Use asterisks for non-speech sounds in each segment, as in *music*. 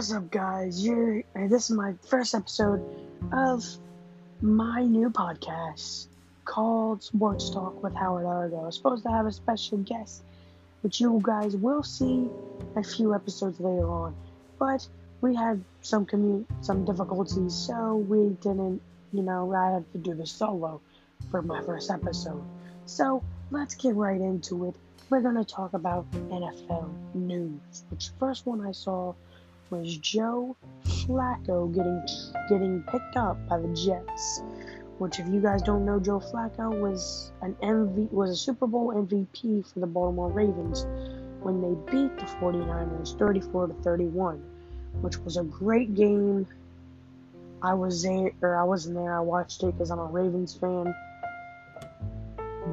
What's up, guys? You're uh, this is my first episode of my new podcast called Sports Talk with Howard Argo. I'm supposed to have a special guest, which you guys will see a few episodes later on. But we had some commu- some difficulties, so we didn't, you know, I had to do the solo for my first episode. So let's get right into it. We're gonna talk about NFL news. Which first one I saw was Joe Flacco getting getting picked up by the Jets. Which, if you guys don't know, Joe Flacco was an MV was a Super Bowl MVP for the Baltimore Ravens when they beat the 49ers 34 to 31, which was a great game. I was there, or I wasn't there. I watched it because I'm a Ravens fan.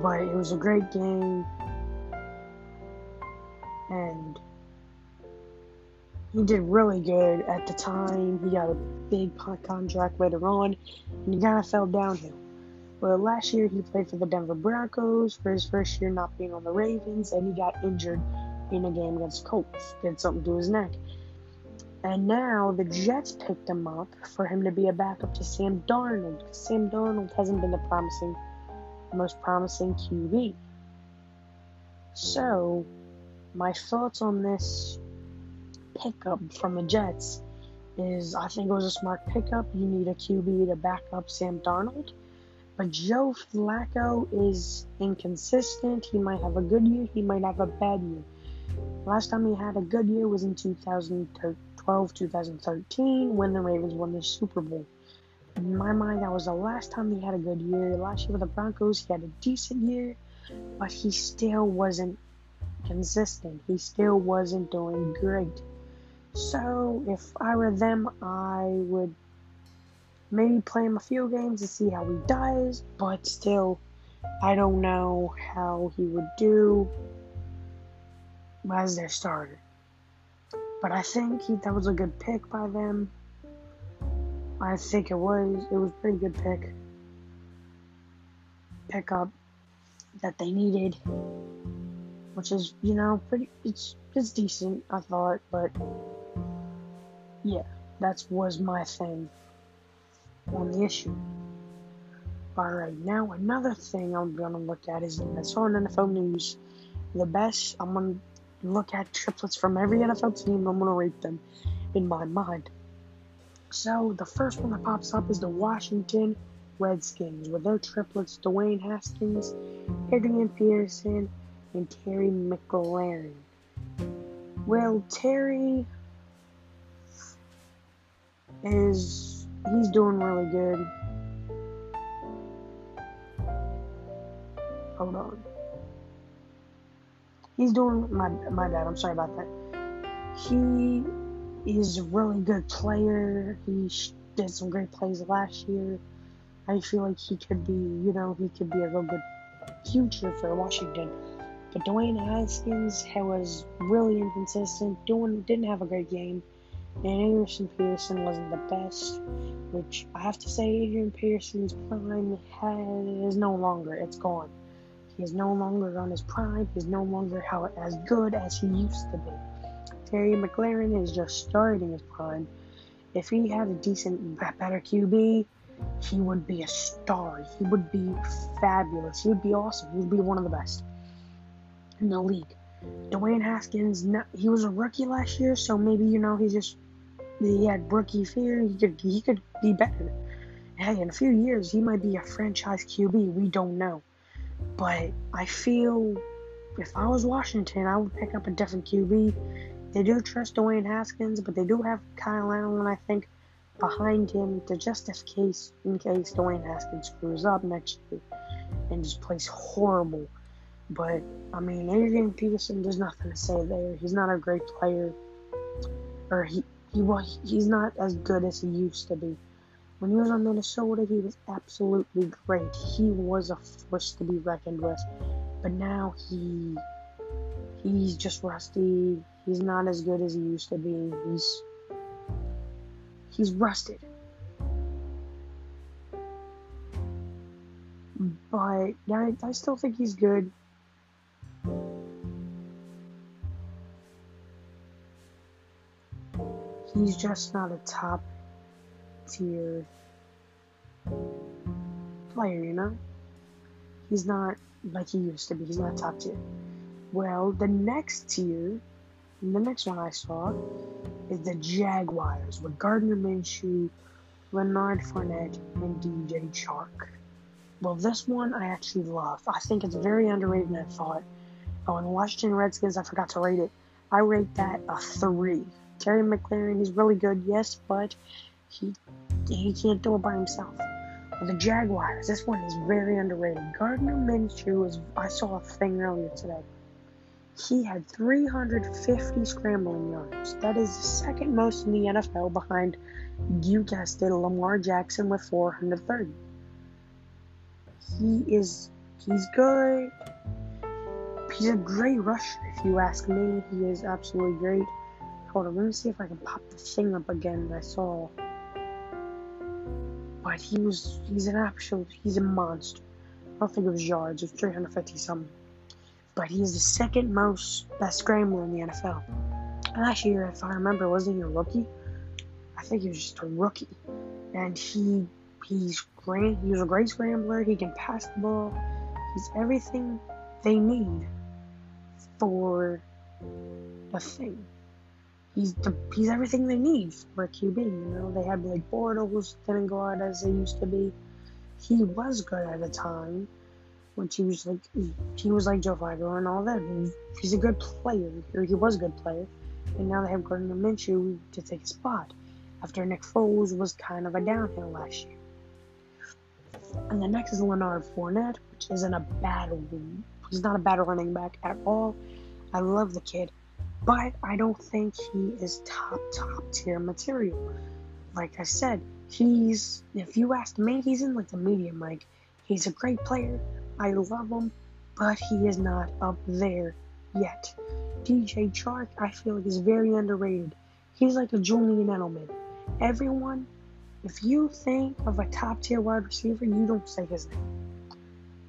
But it was a great game, and he did really good at the time. He got a big contract later on, and he kind of fell downhill. Well, last year he played for the Denver Broncos for his first year not being on the Ravens, and he got injured in a game against Colts. Did something to his neck. And now the Jets picked him up for him to be a backup to Sam Darnold. Sam Darnold hasn't been the promising, most promising QB. So, my thoughts on this pickup from the Jets is I think it was a smart pickup. You need a QB to back up Sam Darnold. But Joe Flacco is inconsistent. He might have a good year, he might have a bad year. Last time he had a good year was in 2012 2013 when the Ravens won the Super Bowl. In my mind, that was the last time he had a good year. Last year with the Broncos, he had a decent year, but he still wasn't consistent. He still wasn't doing great. So if I were them, I would maybe play him a few games to see how he does, but still, I don't know how he would do as their starter. But I think he, that was a good pick by them. I think it was. It was a pretty good pick. Pickup that they needed, which is you know pretty. It's it's decent, I thought, but yeah, that was my thing on the issue. Alright, now another thing I'm gonna look at is saw in NFL news the best. I'm gonna look at triplets from every NFL team. I'm gonna rate them in my mind. So the first one that pops up is the Washington Redskins with their triplets Dwayne Haskins, Adrian Peterson, and Terry McLaurin. Well, Terry is he's doing really good. Hold on. He's doing my my bad. I'm sorry about that. He is a really good player. He did some great plays last year. I feel like he could be, you know, he could be a real good future for Washington. But Dwayne Haskins was really inconsistent. Doing didn't have a great game. And Adrian Peterson wasn't the best, which I have to say, Adrian Peterson's prime has, is no longer. It's gone. He is no longer on his prime. He's no longer how as good as he used to be. Terry McLaurin is just starting his prime. If he had a decent, better QB, he would be a star. He would be fabulous. He would be awesome. He would be one of the best in the league. Dwayne Haskins, he was a rookie last year, so maybe you know he's just he had rookie fear. He could he could be better. Hey, in a few years he might be a franchise QB. We don't know, but I feel if I was Washington, I would pick up a different QB. They do trust Dwayne Haskins, but they do have Kyle Allen, I think, behind him to just in case in case Dwayne Haskins screws up next year and just plays horrible. But I mean, Adrian Peterson, there's nothing to say there. He's not a great player, or he he was he's not as good as he used to be. When he was on Minnesota, he was absolutely great. He was a force to be reckoned with. But now he he's just rusty. He's not as good as he used to be. He's he's rusted. But I, I still think he's good. He's just not a top tier player, you know? He's not like he used to be. He's not top tier. Well, the next tier, the next one I saw is the Jaguars with Gardner Minshew, Leonard Fournette, and DJ Chark. Well, this one I actually love. I think it's very underrated, and I thought, oh, in Washington Redskins, I forgot to rate it. I rate that a three. Terry McLaurin, he's really good, yes, but he he can't do it by himself. The Jaguars, this one is very underrated. Gardner Minshew is. I saw a thing earlier today. He had 350 scrambling yards. That is the second most in the NFL behind, you guessed it, Lamar Jackson with 430. He is. He's good. He's a great rusher, if you ask me. He is absolutely great. Hold on, let me see if I can pop the thing up again I saw. But he was, he's an absolute, he's a monster. I don't think it was yards, it was 350 something. But he is the second most best scrambler in the NFL. Last year, if I remember, wasn't he a rookie? I think he was just a rookie. And he, he's great, he was a great scrambler, he can pass the ball, he's everything they need for the thing he's the, he's everything they need for a QB. You know, they had Blake Bortles didn't go out as they used to be. He was good at the time, which he was like he was like Joe Flacco and all that. He, he's a good player, or he was a good player, and now they have Gardner Minshew to take his spot after Nick Foles was kind of a downhill last year. And the next is Leonard Fournette, which isn't a bad. He's not a bad running back at all. I love the kid but I don't think he is top top tier material. Like I said, he's if you ask me, he's in like the medium. Like he's a great player. I love him, but he is not up there yet. DJ Chark, I feel like is very underrated. He's like a Julian Edelman. Everyone, if you think of a top tier wide receiver, you don't say his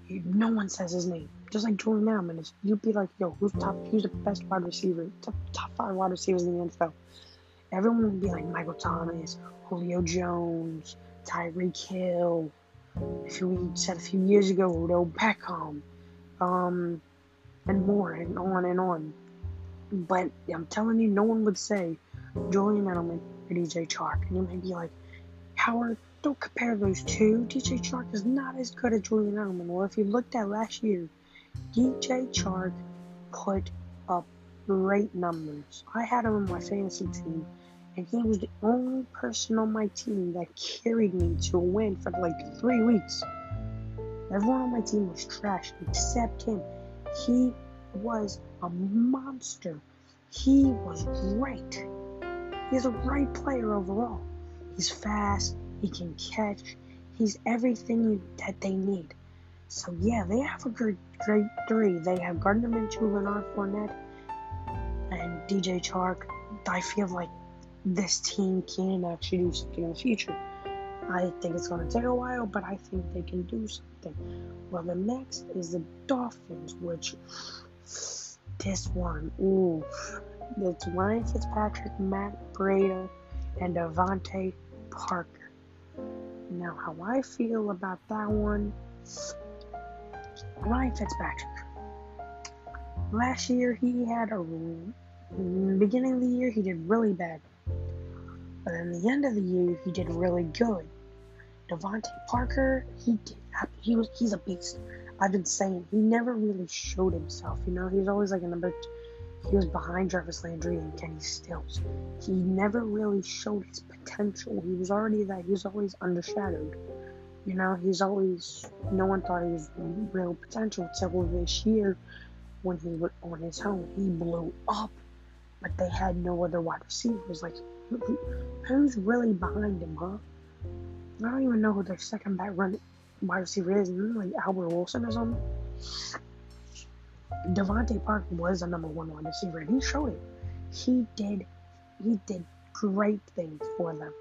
name. No one says his name just like Jordan if you'd be like, yo, who's top, who's the best wide receiver, top, top five wide receivers in the NFL? Everyone would be like Michael Thomas, Julio Jones, Tyreek Hill. If we said a few years ago, Odell Beckham, um, and more, and on and on. But I'm telling you, no one would say Julian Edelman or DJ Chark. And you may be like, Howard, don't compare those two. DJ Chark is not as good as Julian Edelman. Well, if you looked at last year, DJ Chark put up great numbers. I had him on my fantasy team, and he was the only person on my team that carried me to a win for like three weeks. Everyone on my team was trash except him. He was a monster. He was great. He's a great player overall. He's fast, he can catch, he's everything that they need. So yeah, they have a great three. They have Gardner Minshew, Leonard Fournette, and DJ Chark. I feel like this team can actually do something in the future. I think it's going to take a while, but I think they can do something. Well, the next is the Dolphins, which this one, ooh, it's Ryan Fitzpatrick, Matt Breida, and DeVante Parker. Now, how I feel about that one Ryan Fitzpatrick. Last year, he had a mm, beginning of the year he did really bad, but in the end of the year he did really good. DeVante Parker, he did, he was he's a beast. I've been saying he never really showed himself. You know, he's always like a number. He was behind Jarvis Landry and Kenny Stills. He never really showed his potential. He was already that. He was always undershadowed. You know, he's always, no one thought he was real potential until this year when he was on his own. He blew up, but they had no other wide receivers. Like, who's really behind him, huh? I don't even know who their second back run wide receiver is. Like Albert Wilson or something. DeVante Parker was a number one wide receiver, and he showed it. He did, he did great things for them.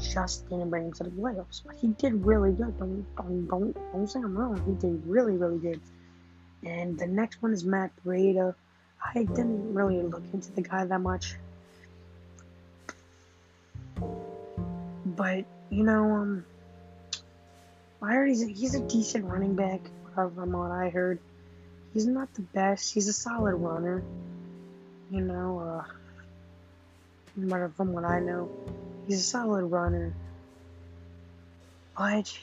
Just didn't bring him to the playoffs, but he did really good. Don't don't don't, don't say I'm wrong. He did really really good. And the next one is Matt Breida. I didn't really look into the guy that much. But you know, um, I heard he's a, he's a decent running back from what I heard. He's not the best. He's a solid runner. You know, uh, from what I know, he's a solid runner. But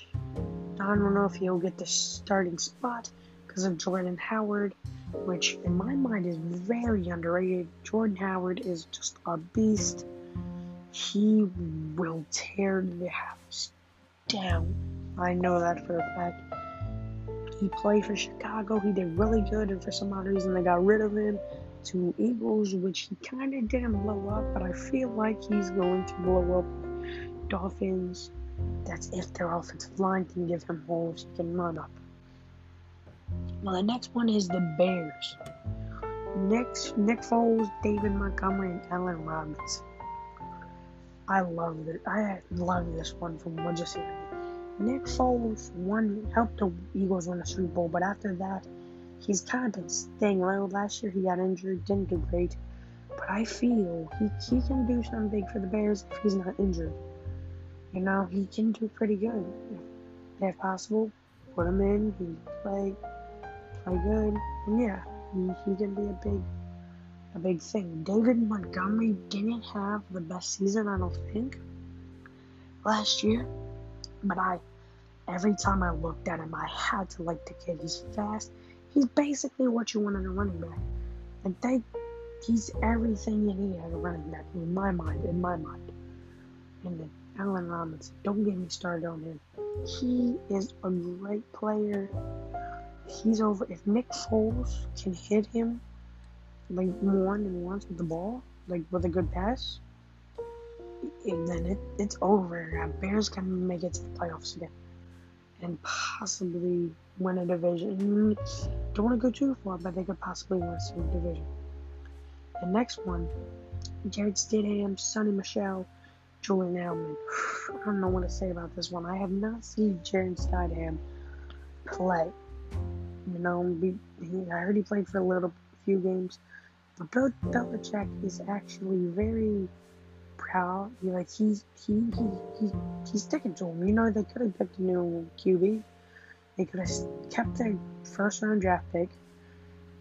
I don't know if he'll get the starting spot because of Jordan Howard, which in my mind is very underrated. Jordan Howard is just a beast. He will tear the house down. I know that for a fact. He played for Chicago. He did really good, and for some odd reason, they got rid of him to Eagles, which he kind of didn't blow up. But I feel like he's going to blow up Dolphins. That's if their offensive line can give him holes he can run up. Well, the next one is the Bears. Next, Nick Foles, David Montgomery, and Allen Robinson. I love it. I love this one from here. Nick Foles won, helped the Eagles win the Super Bowl, but after that, he's kind of been staying low. Last year he got injured, didn't do great, but I feel he, he can do something big for the Bears if he's not injured. You know, he can do pretty good. If possible, put him in, he play, play good, and yeah, he, he can be a big a big thing. David Montgomery didn't have the best season, I don't think, last year. But I, every time I looked at him, I had to like the kid. He's fast. He's basically what you want in a running back. And he's everything you need as a running back in my mind. In my mind. And then Allen Robinson, don't get me started on him. He is a great player. He's over. If Nick Foles can hit him like more than once with the ball, like with a good pass, and then it, it's over. Bears can make it to the playoffs again and possibly win a division. Don't want to go too far, but they could possibly win a division. The next one, Jarrett Stidham, Sony Michel, Julian Edelman. *sighs* I don't know what to say about this one. I have not seen Jarrett Stidham play. You know, he, I heard he played for a little few games. But Bill Belichick is actually very proud. Like he's he he, he he's sticking to him. You know they could have picked a new QB. They could have kept their first round draft pick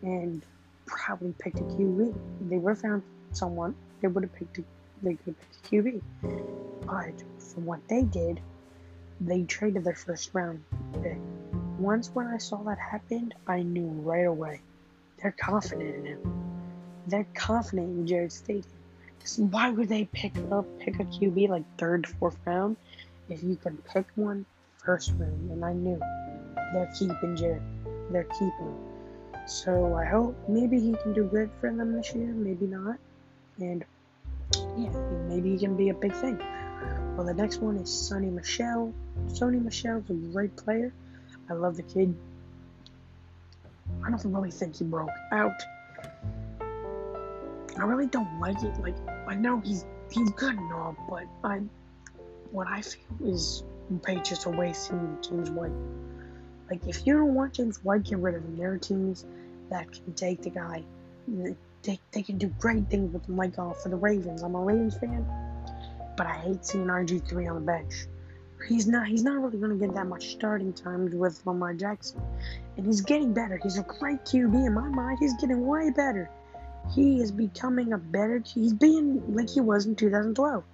and probably picked a QB. They would have found someone. They would have picked a, they could picked a QB. But from what they did, they traded their first round pick. Once when I saw that happen, I knew right away. They're confident in him they're confident in Jarrett Stidham. Why would they pick up pick a QB like third, fourth round if you can pick one first round? And I knew they're keeping Jarrett. They're keeping. So I hope maybe he can do good for them this year. Maybe not. And yeah, maybe he can be a big thing. Well, the next one is Sony Michel. Sony Michel's a great player. I love the kid. I don't really think he broke out I really don't like it. Like I know he's he's good and all, but I what I feel is Patriots are wasting James White. Like if you don't want James White, get rid of him. There are teams that can take the guy. They, they can do great things with him, like for the Ravens. I'm a Ravens fan, but I hate seeing RG three on the bench. He's not he's not really going to get that much starting time with Lamar Jackson, and he's getting better. He's a great QB in my mind. He's getting way better he is becoming a better. He's being like he was in 2012.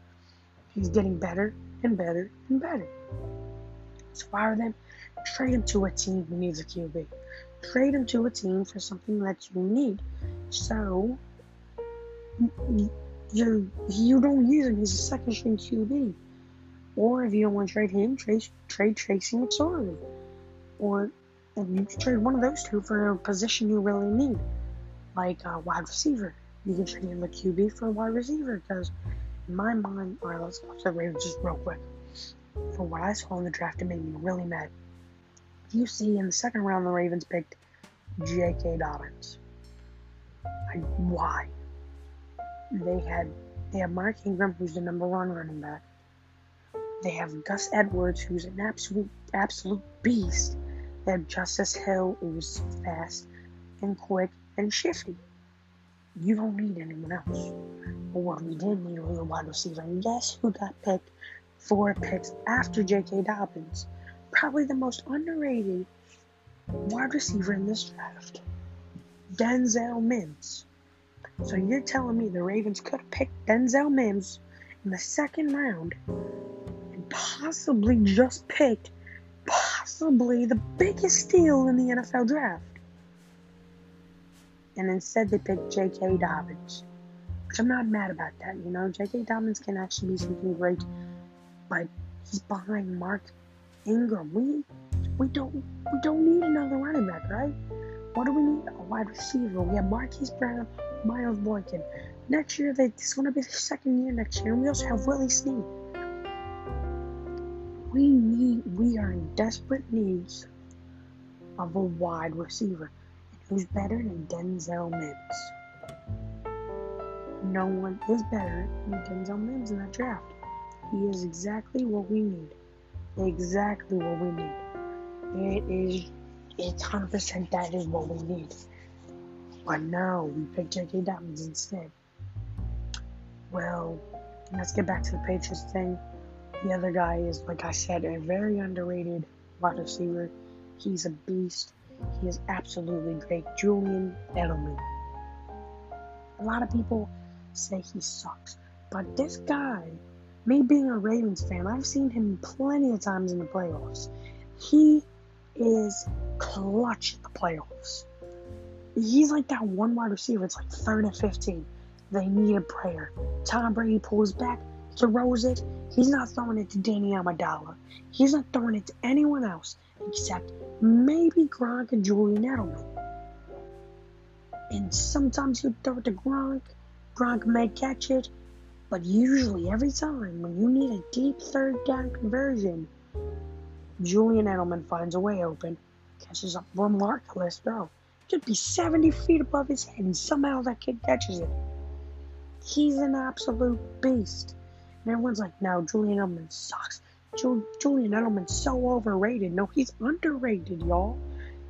He's getting better and better and better. So fire them. Trade him to a team who needs a QB. Trade him to a team for something that you need. So you you don't use him. He's a second string QB. Or if you don't want to trade him, trade trade Tracy McSorley. Or and you can trade one of those two for a position you really need like a wide receiver. You can trade in a QB for a wide receiver because, in my mind, alright, let's watch the Ravens just real quick. For what I saw in the draft, it made me really mad. You see, in the second round, the Ravens picked J.K. Dobbins. Why? They had they have Mark Ingram, who's the number one running back. They have Gus Edwards, who's an absolute absolute beast. They have Justice Hill, who's fast and quick and shifty. You don't need anyone else. But what we did need was a wide receiver. And guess who got picked four picks after J.K. Dobbins. Probably the most underrated wide receiver in this draft. Denzel Mims. So you're telling me the Ravens could have picked Denzel Mims in the second round and possibly just picked possibly the biggest steal in the NFL draft. And instead they picked J.K. Dobbins. Which I'm not mad about that, you know. J.K. Dobbins can actually be something great, but he's behind Mark Ingram. We we don't we don't need another running back, right? What do we need? A wide receiver. We have Marquise Brown, Miles Boykin. Next year, they, this is going to be the second year next year, and we also have Willie Snead. We need, we are in desperate needs of a wide receiver. Who's better than Denzel Mims? No one is better than Denzel Mims in that draft. He is exactly what we need. Exactly what we need. It is, it's 100% that is what we need. But now we picked J.K. Dobbins instead. Well, let's get back to the Patriots thing. The other guy is, like I said, a very underrated wide receiver. He's a beast. He is absolutely great. Julian Edelman. A lot of people say he sucks, but this guy, me being a Ravens fan, I've seen him plenty of times in the playoffs. He is clutch in the playoffs he's like that one wide receiver. It's like third and 15. They need a prayer. Tom Brady pulls back, throws it. He's not throwing it to Danny Amendola. He's not throwing it to anyone else except maybe Gronk and Julian Edelman. And sometimes he'll throw it to Gronk. Gronk may catch it. But usually, every time, when you need a deep third down conversion, Julian Edelman finds a way open, catches a remarkable throw could be 70 feet above his head, and somehow that kid catches it. He's an absolute beast. And everyone's like, no, Julian Edelman sucks. Ju- Julian Edelman's so overrated. No, he's underrated, y'all.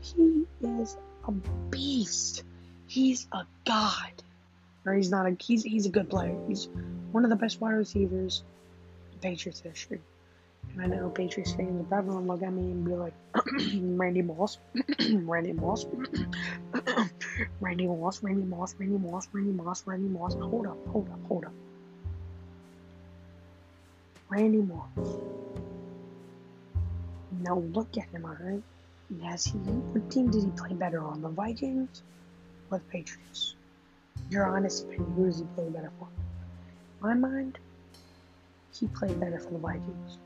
He is a beast. He's a god. Or he's not a he's he's a good player. He's one of the best wide receivers in Patriots history. And I know Patriots fans will probably look at me and be like, *clears throat* Randy Moss, *clears throat* Randy Moss, *clears throat* Randy Moss, Randy Moss, Randy Moss, Randy Moss, Randy Moss. Hold up, hold up, hold up. Randy Moss. Now look at him, alright? Has he, what team did he play better on? The Vikings or the Patriots? Your honest opinion, who does he play better for? my mind, he played better for the Vikings.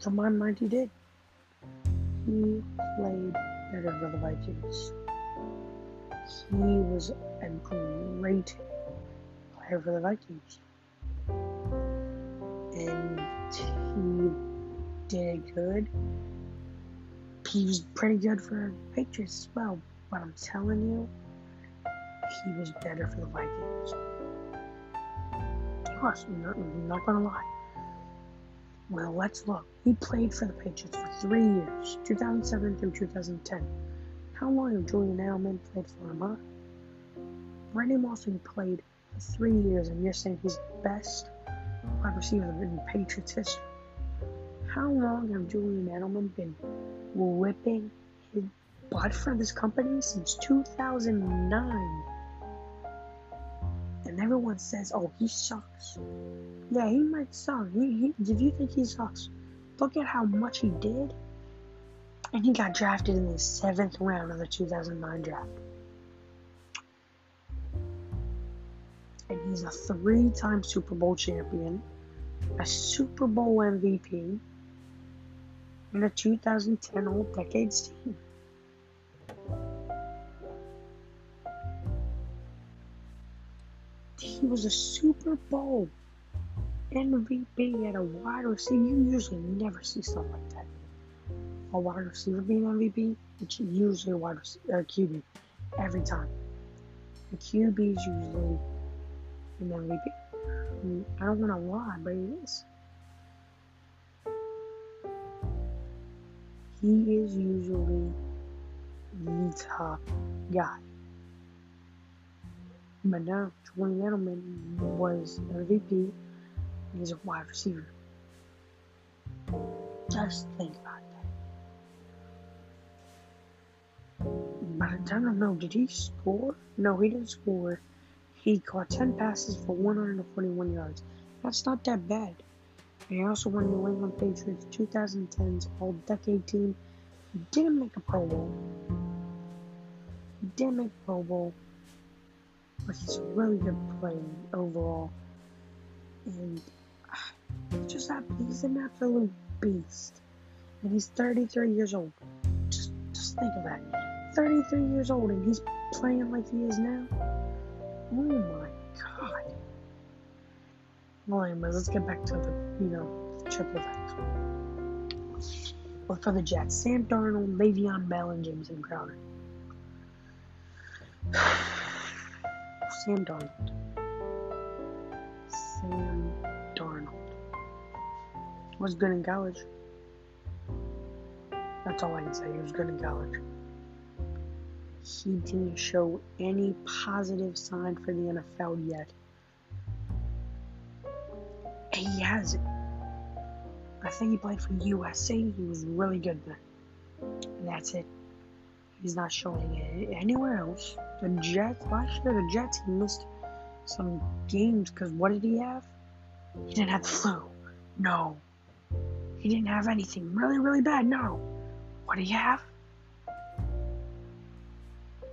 From my mind, he did. He played better for the Vikings. He was a great player for the Vikings. And he did good. He was pretty good for Patriots as well. But I'm telling you, he was better for the Vikings. He was. Not, not gonna lie. Well, let's look. He played for the Patriots for three years, 2007 through 2010. How long have Julian Edelman played for him, huh? Randy Moss played for three years, and you're saying he's the best wide receiver in Patriots history. How long have Julian Edelman been whipping his butt for this company? Since 2009 and everyone says, "Oh, he sucks." Yeah, he might suck. He, he, if you think he sucks, look at how much he did, and he got drafted in the seventh round of the 2009 draft. And he's a three-time Super Bowl champion, a Super Bowl MVP, and a 2010 All Decades team. He was a Super Bowl MVP at a wide receiver. You usually never see stuff like that. A wide receiver being MVP, it's usually a wide receiver, QB every time. The QB is usually an MVP. I, mean, I don't want to lie, but he is. He is usually the top guy. But now, Julian Edelman was MVP He's a wide receiver. Just think about that. But I don't know, did he score? No, he didn't score. He caught 10 passes for 141 yards. That's not that bad. And he also won New England Patriots 2010's All Decade Team. Didn't make a Pro Bowl. Didn't make a Pro Bowl. But he's a really good player overall. And just that he's an absolute beast. And he's 33 years old. Just just think of that. 33 years old and he's playing like he is now. Oh my god. Well, anyways, let's get back to the, you know, triple threats. But for the Jets, Sam Darnold, Le'Veon Bell, and Jameson Crowder. Sam Darnold. Sam Darnold. Was good in college. That's all I can say. He was good in college. He didn't show any positive sign for the NFL yet. He has. I think he played for USC. He was really good there. And that's it. He's not showing it anywhere else. The Jets, last year, the Jets, he missed some games because what did he have? He didn't have the flu. No. He didn't have anything really, really bad. No. What did he have?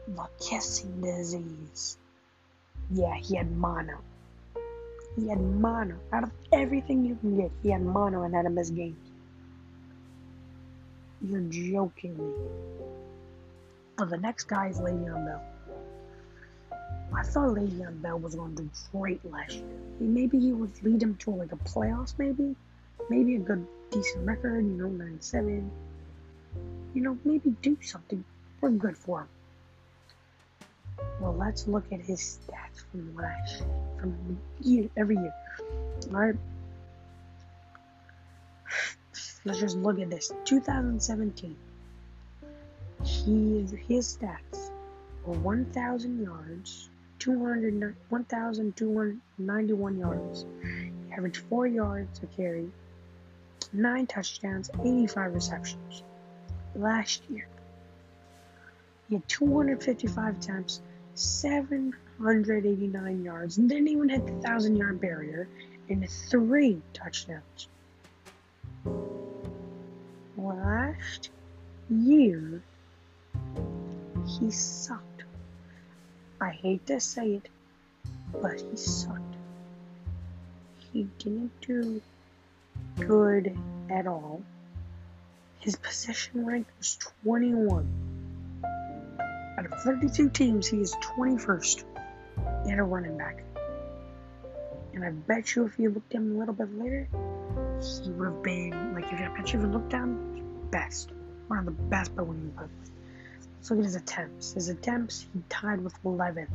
The kissing disease. Yeah, he had mono. He had mono. Out of everything you can get, he had mono and had to miss games. You're joking me. Well, the next guy is Le'Veon Bell. I thought Le'Veon Bell was going to do great last year. Maybe he would lead him to like a playoffs, maybe, maybe a good, decent record. You know, nine seven. You know, maybe do something. We're good for him. Well, let's look at his stats from last from year every year. All right. Let's just look at this. 2017. He his stats were 1,000 yards, 200 1,291 yards. He averaged four yards a carry, nine touchdowns, 85 receptions. Last year, he had 255 attempts, 789 yards, and didn't even hit the thousand yard barrier, and three touchdowns. Last year, he sucked. I hate to say it, but he sucked. He didn't do good at all. His position rank was 21. Out of 32 teams, he is 21st at a running back. And I bet you if you looked him a little bit later, he would have been, like, if I bet you if you looked him, best. One of the best by winning the Let's look at his attempts. His attempts, he tied with 11th,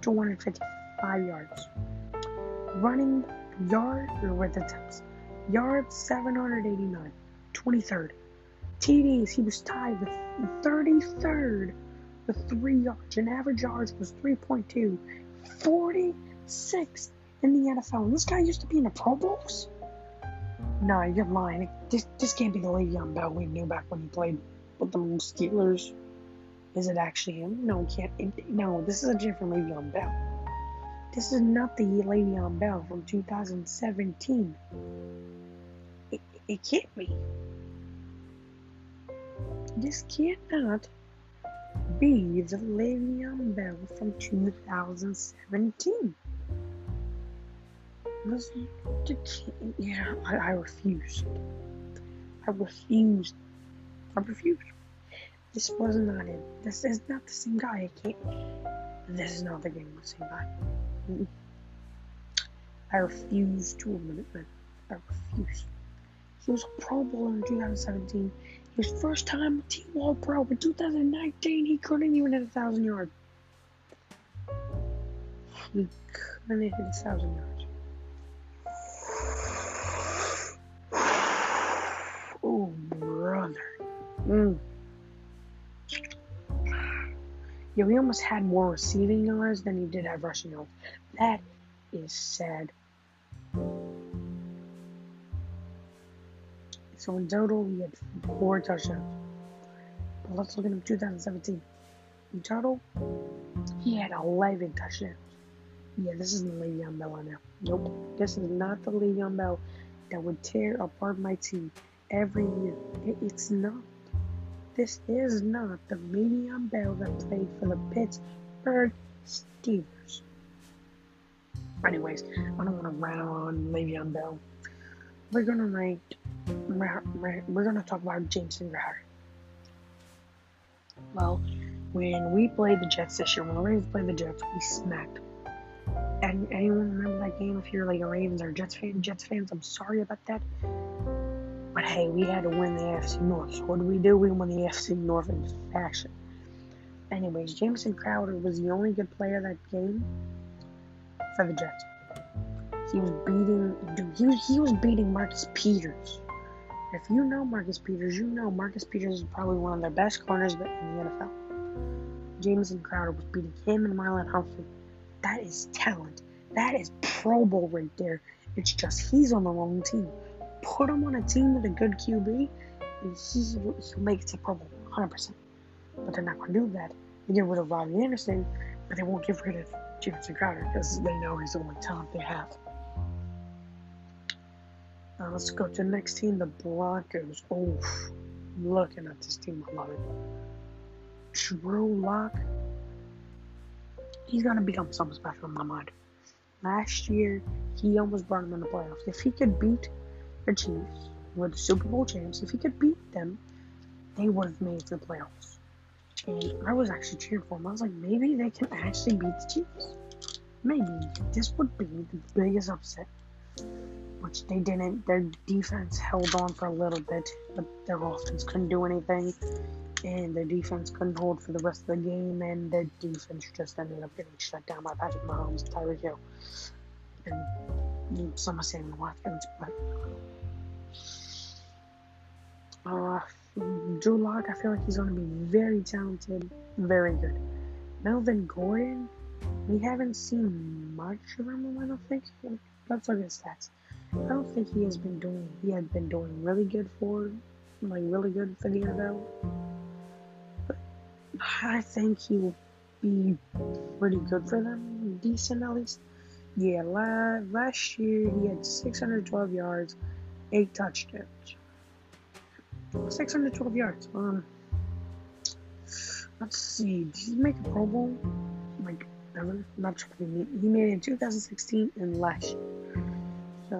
255 yards. Running yard, or with attempts, yards, 789, 23rd. TDs, he was tied with 33rd with three yards. And average yards was 3.2. 46 in the NFL. And this guy used to be in the Pro Bowls? No, you're lying. This, this can't be the Le'Veon um, Bell we knew back when he played with the Steelers. Is it actually him? No, can't. It, no, this is a different Le'Veon Bell. This is not the Le'Veon Bell from 2017. It, it can't be. This cannot be the Le'Veon Bell from 2017. This, yeah, I, I refused. I refused. I refused. This was not it. This is not the same guy. I can't. This is not the game with the same guy. I refuse to admit it. I refuse. He was a Pro Bowler in 2017. His first time team All Pro in 2019, he couldn't even hit a thousand yards. He couldn't hit a thousand yards. Oh, brother. Mm. Yeah, he almost had more receiving yards than he did have rushing yards. That is sad. So in total, he had four touchdowns. But let's look at him 2017. In total, he had 11 touchdowns. Yeah, this isn't Le'Veon Bell now. Nope, this is not the Le'Veon Bell that would tear apart my team every year. It, it's not. This is not the Le'Veon Bell that played for the Pittsburgh Steelers. Anyways, I don't want to rant on Le'Veon Bell. We're gonna rank. We're gonna talk about Jameson Crowder. Well, when we played the Jets this year, when the Ravens played the Jets, we smacked. And anyone remember that game? If you're like a Ravens or Jets fan, Jets fans, I'm sorry about that. Hey, we had to win the AFC North. So what do we do? We won the AFC North in fashion. Anyways, Jameson Crowder was the only good player that game for the Jets. He was beating, dude, he was, he was beating Marcus Peters. If you know Marcus Peters, you know Marcus Peters is probably one of their best corners in the NFL. Jameson Crowder was beating him and Marlon Humphrey. That is talent. That is Pro Bowl right there. It's just he's on the wrong team put him on a team with a good QB, and he, he'll make it to Pro Bowl 100%. But they're not going to do that. They get rid of Robby Anderson, but they won't get rid of Jameson Crowder because they know he's the only talent they have. Uh, let's go to the next team, the Broncos. Oh, looking at this team, I love it. Drew Lock, he's gonna become something special in my mind. Last year, he almost brought him in the playoffs. If he could beat the Chiefs were the Super Bowl champs. If he could beat them, they would have made the playoffs. And I was actually cheering for them. I was like, maybe they can actually beat the Chiefs. Maybe this would be the biggest upset, which they didn't. Their defense held on for a little bit, but their offense couldn't do anything, and their defense couldn't hold for the rest of the game, and their defense just ended up getting shut down by Patrick Mahomes Tyreek Hill. And some are saying Watkins, but uh, Drew Lock, I feel like he's going to be very talented, very good. Melvin Gordon, we haven't seen much of him, I don't think. Let's look at his stats. I don't think he has been doing, he had been doing really good for, like, really good for the NFL. But I think he will be pretty good for them, decent at least. Yeah, last year he had 612 yards, 8 touchdowns. 612 yards. Um, let's see. Did he make a Pro Bowl? Like? Not sure. He made it in 2016 and last year. So,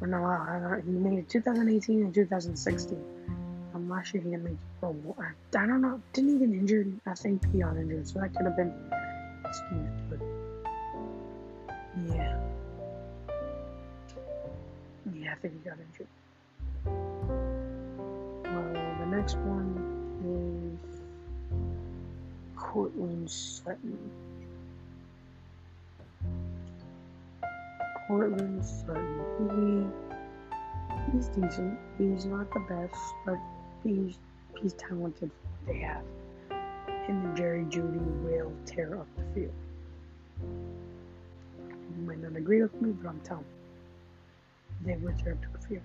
or no, uh, he made it 2018 and 2016. Um, last year he didn't make the Pro Bowl. I, I don't know. Didn't get injured? I think he got injured, so that could have been excused. But yeah, yeah, I think he got injured next one is Courtland Sutton. Courtland Sutton. He he's decent. He's not the best, but he's he's talented. They have him and Jerry Jeudy will tear up the field. You might not agree with me, but I'm telling you, they will tear up the field.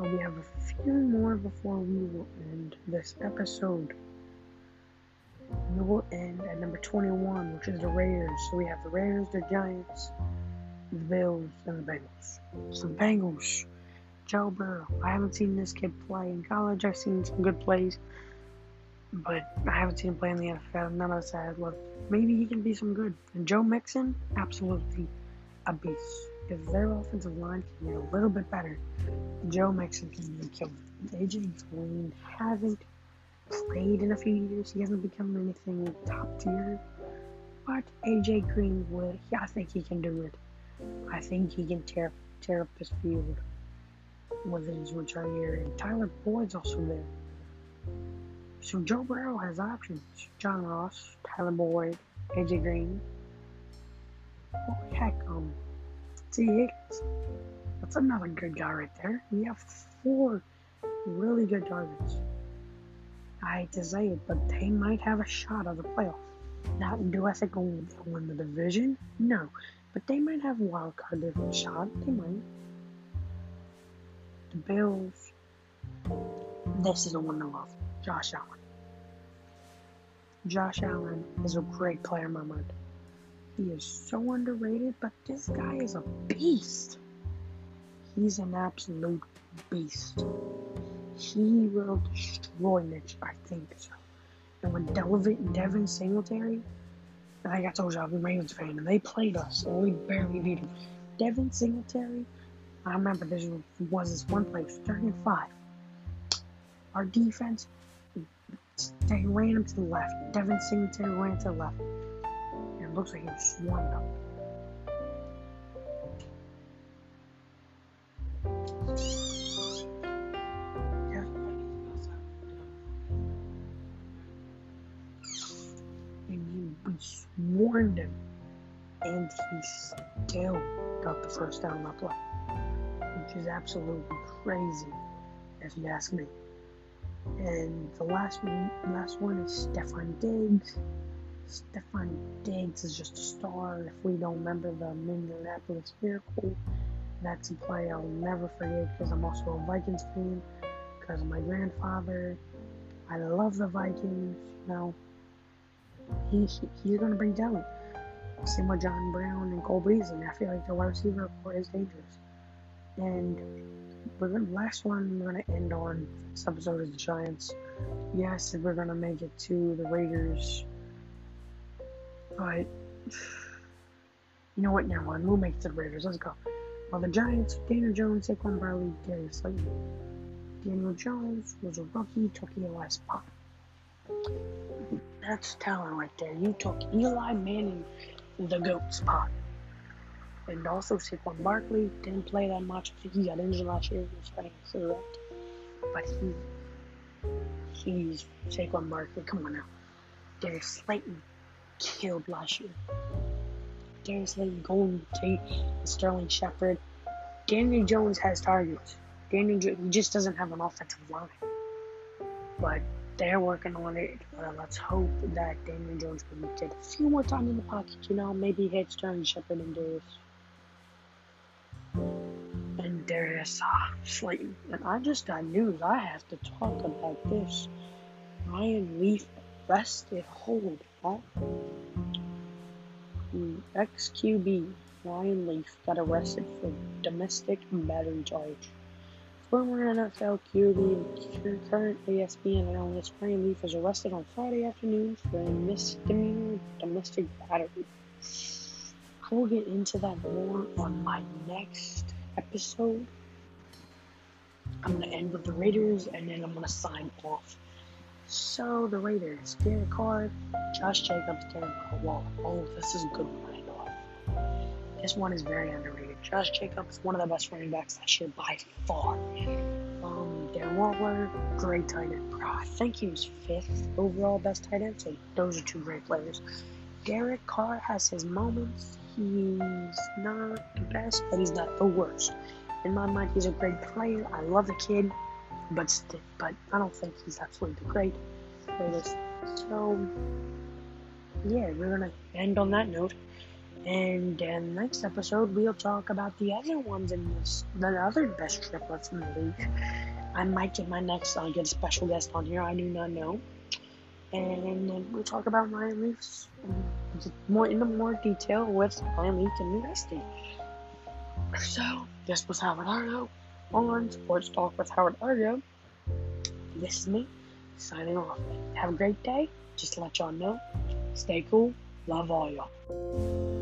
We have a few more before we will end this episode. We will end at number 21, which is the Raiders. So we have the Raiders, the Giants, the Bills, and the Bengals. So the Bengals, Joe Burrow. I haven't seen this kid play in college. I've seen some good plays, but I haven't seen him play in the NFL. None of us have. Look, maybe he can be some good. And Joe Mixon, absolutely a beast if their offensive line can get a little bit better, Joe Mixon can be killed. AJ Green hasn't played in a few years. He hasn't become anything top tier. But AJ Green would. I think he can do it. I think he can tear tear up this field with his return year. And Tyler Boyd's also there. So Joe Burrow has options. John Ross, Tyler Boyd, AJ Green. Oh heck, um, Tee Higgins. That's another good guy right there. We have four really good targets. I hate to say it, but they might have a shot at the playoffs. Now, do I think they'll win the division? No. But they might have a wild card shot. They might. the Bills. This is the one I love. Josh Allen. Josh Allen is a great player in my mind. He is so underrated, but this guy is a beast. He's an absolute beast. He will destroy Mitch, I think so. And when Devin, Devin Singletary, like I got told you, I'm a Ravens fan, and they played us, and we barely beat them. Devin Singletary, I remember this was this one play, was third and five. Our defense, they ran him to the left. Devin Singletary ran to the left. It looks like he was swarmed up. And we swarmed him. And he still got the first down that play. Which is absolutely crazy, if you ask me. And the last one, last one is Stefon Diggs. Stefon Diggs is just a star. If we don't remember the Minneapolis Miracle, that's a play I'll never forget because I'm also a Vikings fan. Because of my grandfather, I love the Vikings. You know, he, he he's gonna bring talent. Same with John Brown and Cole Beasley. I feel like the wide receiver corps is dangerous. And we're gonna last one we're gonna end on this episode is the Giants. Yes, we're gonna make it to the Raiders. But *sighs* you know what, never mind. We'll make the Raiders. Let's go. Well the Giants, Daniel Jones, Saquon Barkley, Darius Slayton. Daniel Jones was a rookie, took Eli's spot. That's talent right there. You took Eli Manning the GOAT spot. And also Saquon Barkley didn't play that much. He got injured last year. Was fighting cigarette. But he he's Saquon Barkley. Come on now. Darius Slayton killed last year. Darius Slayton, Golden Tate, Sterling Shepard. Daniel Jones has targets. Daniel jo- he just doesn't have an offensive line. But they're working on it. Uh, let's hope that Daniel Jones can get a few more time in the pocket. You know, maybe hit Sterling Shepard and Darius and Darius uh, Slayton. And I just got news. I have to talk about this. Ryan Leaf arrested. Hold on. Ex QB Ryan Leaf got arrested for domestic battery charge. Former NFL QB and current ESPN analyst Ryan Leaf was arrested on Friday afternoon for a misdemeanor domestic battery. I will get into that more on my next episode. I'm gonna end with the Raiders and then I'm gonna sign off. So the Raiders, Derek Carr, Josh Jacobs, Darren Waller. Oh, this is a good one to off. This one is very underrated. Josh Jacobs, one of the best running backs last year by far. Um, Darren Waller, great tight end. I think he was fifth overall best tight end. So those are two great players. Derek Carr has his moments. He's not the best, but he's not the worst. In my mind, he's a great player. I love the kid, but st- but I don't think he's absolutely great. greatest. So yeah, we're gonna end on that note. And in the next episode, we'll talk about the other ones in this, the other best triplets in the league. I might get my next, I'll get a special guest on here. I do not know. And we'll talk about Ryan Leafs more into more detail with Ryan Leaf and investing. So, this was Howard Argo on Sports Talk with Howard Argo. This is me signing off. Have a great day. Just to let y'all know, stay cool. Love all y'all.